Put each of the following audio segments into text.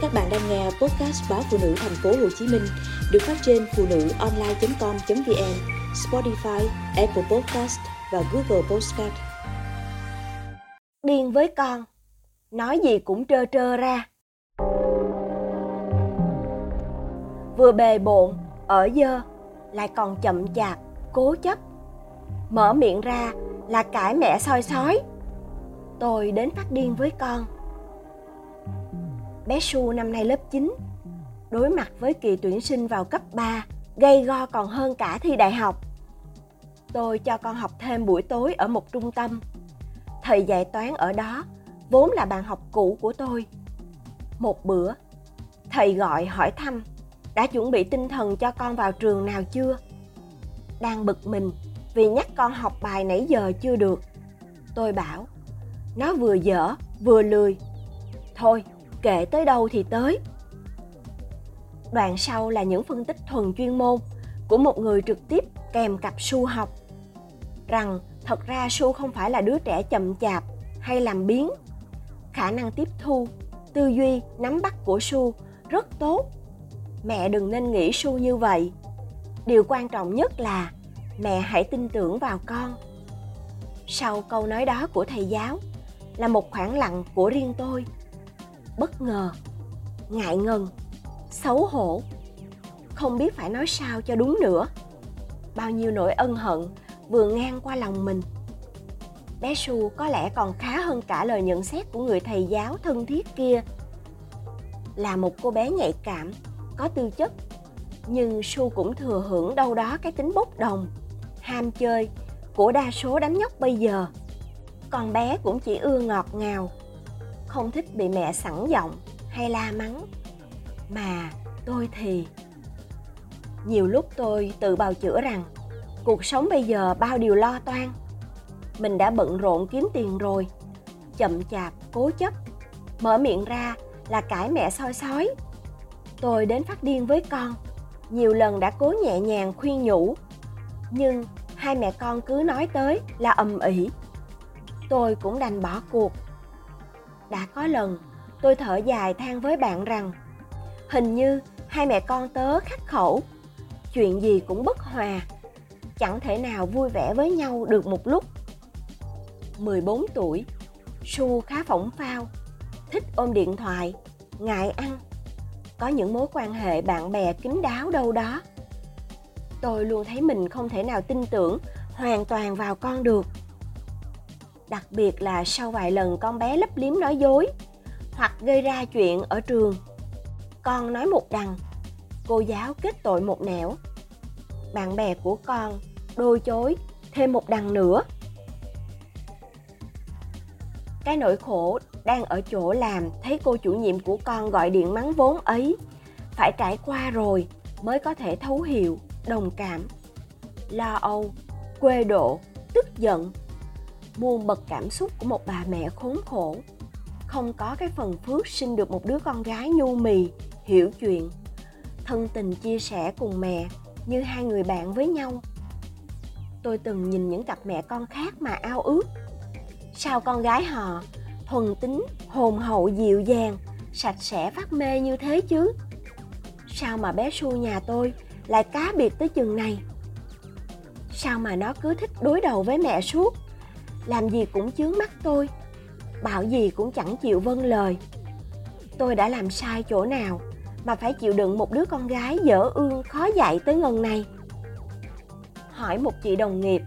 Các bạn đang nghe podcast báo phụ nữ thành phố Hồ Chí Minh được phát trên phụ nữ online.com.vn, Spotify, Apple Podcast và Google Podcast. Điên với con, nói gì cũng trơ trơ ra. Vừa bề bộn, ở dơ, lại còn chậm chạp, cố chấp. Mở miệng ra là cãi mẹ soi sói. Tôi đến phát điên với con Bé Su năm nay lớp 9, đối mặt với kỳ tuyển sinh vào cấp 3, gây go còn hơn cả thi đại học. Tôi cho con học thêm buổi tối ở một trung tâm. Thầy dạy toán ở đó vốn là bạn học cũ của tôi. Một bữa, thầy gọi hỏi thăm đã chuẩn bị tinh thần cho con vào trường nào chưa? Đang bực mình vì nhắc con học bài nãy giờ chưa được. Tôi bảo, nó vừa dở vừa lười. Thôi, kệ tới đâu thì tới. Đoạn sau là những phân tích thuần chuyên môn của một người trực tiếp kèm cặp su học, rằng thật ra su không phải là đứa trẻ chậm chạp hay làm biến. Khả năng tiếp thu, tư duy, nắm bắt của su rất tốt. Mẹ đừng nên nghĩ su như vậy. Điều quan trọng nhất là mẹ hãy tin tưởng vào con. Sau câu nói đó của thầy giáo là một khoảng lặng của riêng tôi bất ngờ, ngại ngần, xấu hổ. Không biết phải nói sao cho đúng nữa. Bao nhiêu nỗi ân hận vừa ngang qua lòng mình. Bé su có lẽ còn khá hơn cả lời nhận xét của người thầy giáo thân thiết kia. Là một cô bé nhạy cảm, có tư chất. Nhưng su cũng thừa hưởng đâu đó cái tính bốc đồng, ham chơi của đa số đám nhóc bây giờ. Còn bé cũng chỉ ưa ngọt ngào không thích bị mẹ sẵn giọng hay la mắng. Mà tôi thì nhiều lúc tôi tự bào chữa rằng cuộc sống bây giờ bao điều lo toan. Mình đã bận rộn kiếm tiền rồi, chậm chạp, cố chấp, mở miệng ra là cãi mẹ soi sói. Tôi đến phát điên với con, nhiều lần đã cố nhẹ nhàng khuyên nhủ, nhưng hai mẹ con cứ nói tới là ầm ĩ. Tôi cũng đành bỏ cuộc đã có lần tôi thở dài than với bạn rằng, hình như hai mẹ con tớ khắc khẩu, chuyện gì cũng bất hòa, chẳng thể nào vui vẻ với nhau được một lúc. 14 tuổi, su khá phỏng phao, thích ôm điện thoại, ngại ăn, có những mối quan hệ bạn bè kín đáo đâu đó. Tôi luôn thấy mình không thể nào tin tưởng hoàn toàn vào con được đặc biệt là sau vài lần con bé lấp liếm nói dối hoặc gây ra chuyện ở trường. Con nói một đằng, cô giáo kết tội một nẻo. Bạn bè của con đôi chối thêm một đằng nữa. Cái nỗi khổ đang ở chỗ làm thấy cô chủ nhiệm của con gọi điện mắng vốn ấy, phải trải qua rồi mới có thể thấu hiểu, đồng cảm, lo âu, quê độ, tức giận buồn bật cảm xúc của một bà mẹ khốn khổ. Không có cái phần phước sinh được một đứa con gái nhu mì, hiểu chuyện. Thân tình chia sẻ cùng mẹ, như hai người bạn với nhau. Tôi từng nhìn những cặp mẹ con khác mà ao ước. Sao con gái họ thuần tính, hồn hậu, dịu dàng, sạch sẽ, phát mê như thế chứ? Sao mà bé su nhà tôi lại cá biệt tới chừng này? Sao mà nó cứ thích đối đầu với mẹ suốt? Làm gì cũng chướng mắt tôi. Bảo gì cũng chẳng chịu vâng lời. Tôi đã làm sai chỗ nào mà phải chịu đựng một đứa con gái dở ương khó dạy tới ngần này? Hỏi một chị đồng nghiệp,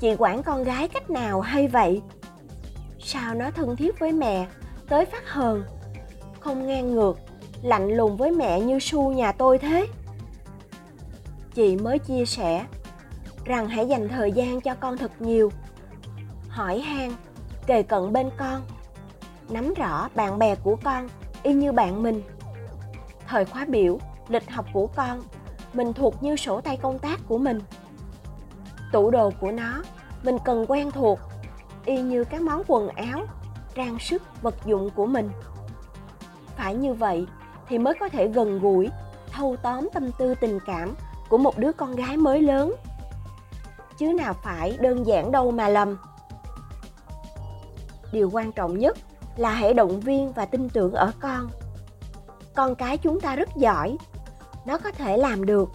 chị quản con gái cách nào hay vậy? Sao nó thân thiết với mẹ tới phát hờn, không ngang ngược, lạnh lùng với mẹ như su nhà tôi thế? Chị mới chia sẻ rằng hãy dành thời gian cho con thật nhiều hỏi han, kề cận bên con. Nắm rõ bạn bè của con, y như bạn mình. Thời khóa biểu, lịch học của con, mình thuộc như sổ tay công tác của mình. Tủ đồ của nó, mình cần quen thuộc, y như các món quần áo, trang sức, vật dụng của mình. Phải như vậy thì mới có thể gần gũi, thâu tóm tâm tư tình cảm của một đứa con gái mới lớn. Chứ nào phải đơn giản đâu mà lầm điều quan trọng nhất là hãy động viên và tin tưởng ở con. Con cái chúng ta rất giỏi. Nó có thể làm được,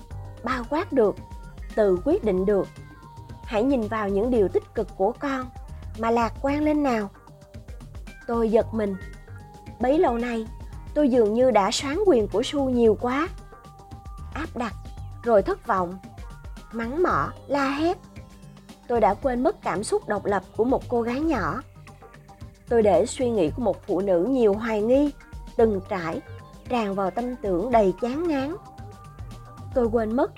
bao quát được, tự quyết định được. Hãy nhìn vào những điều tích cực của con mà lạc quan lên nào. Tôi giật mình. Bấy lâu nay, tôi dường như đã xoáng quyền của su nhiều quá. Áp đặt, rồi thất vọng. Mắng mỏ, la hét. Tôi đã quên mất cảm xúc độc lập của một cô gái nhỏ tôi để suy nghĩ của một phụ nữ nhiều hoài nghi, từng trải, tràn vào tâm tưởng đầy chán ngán. Tôi quên mất,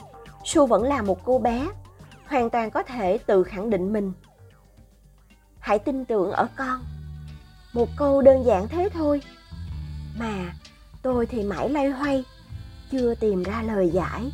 su vẫn là một cô bé, hoàn toàn có thể tự khẳng định mình. Hãy tin tưởng ở con. Một câu đơn giản thế thôi. Mà tôi thì mãi lay hoay, chưa tìm ra lời giải.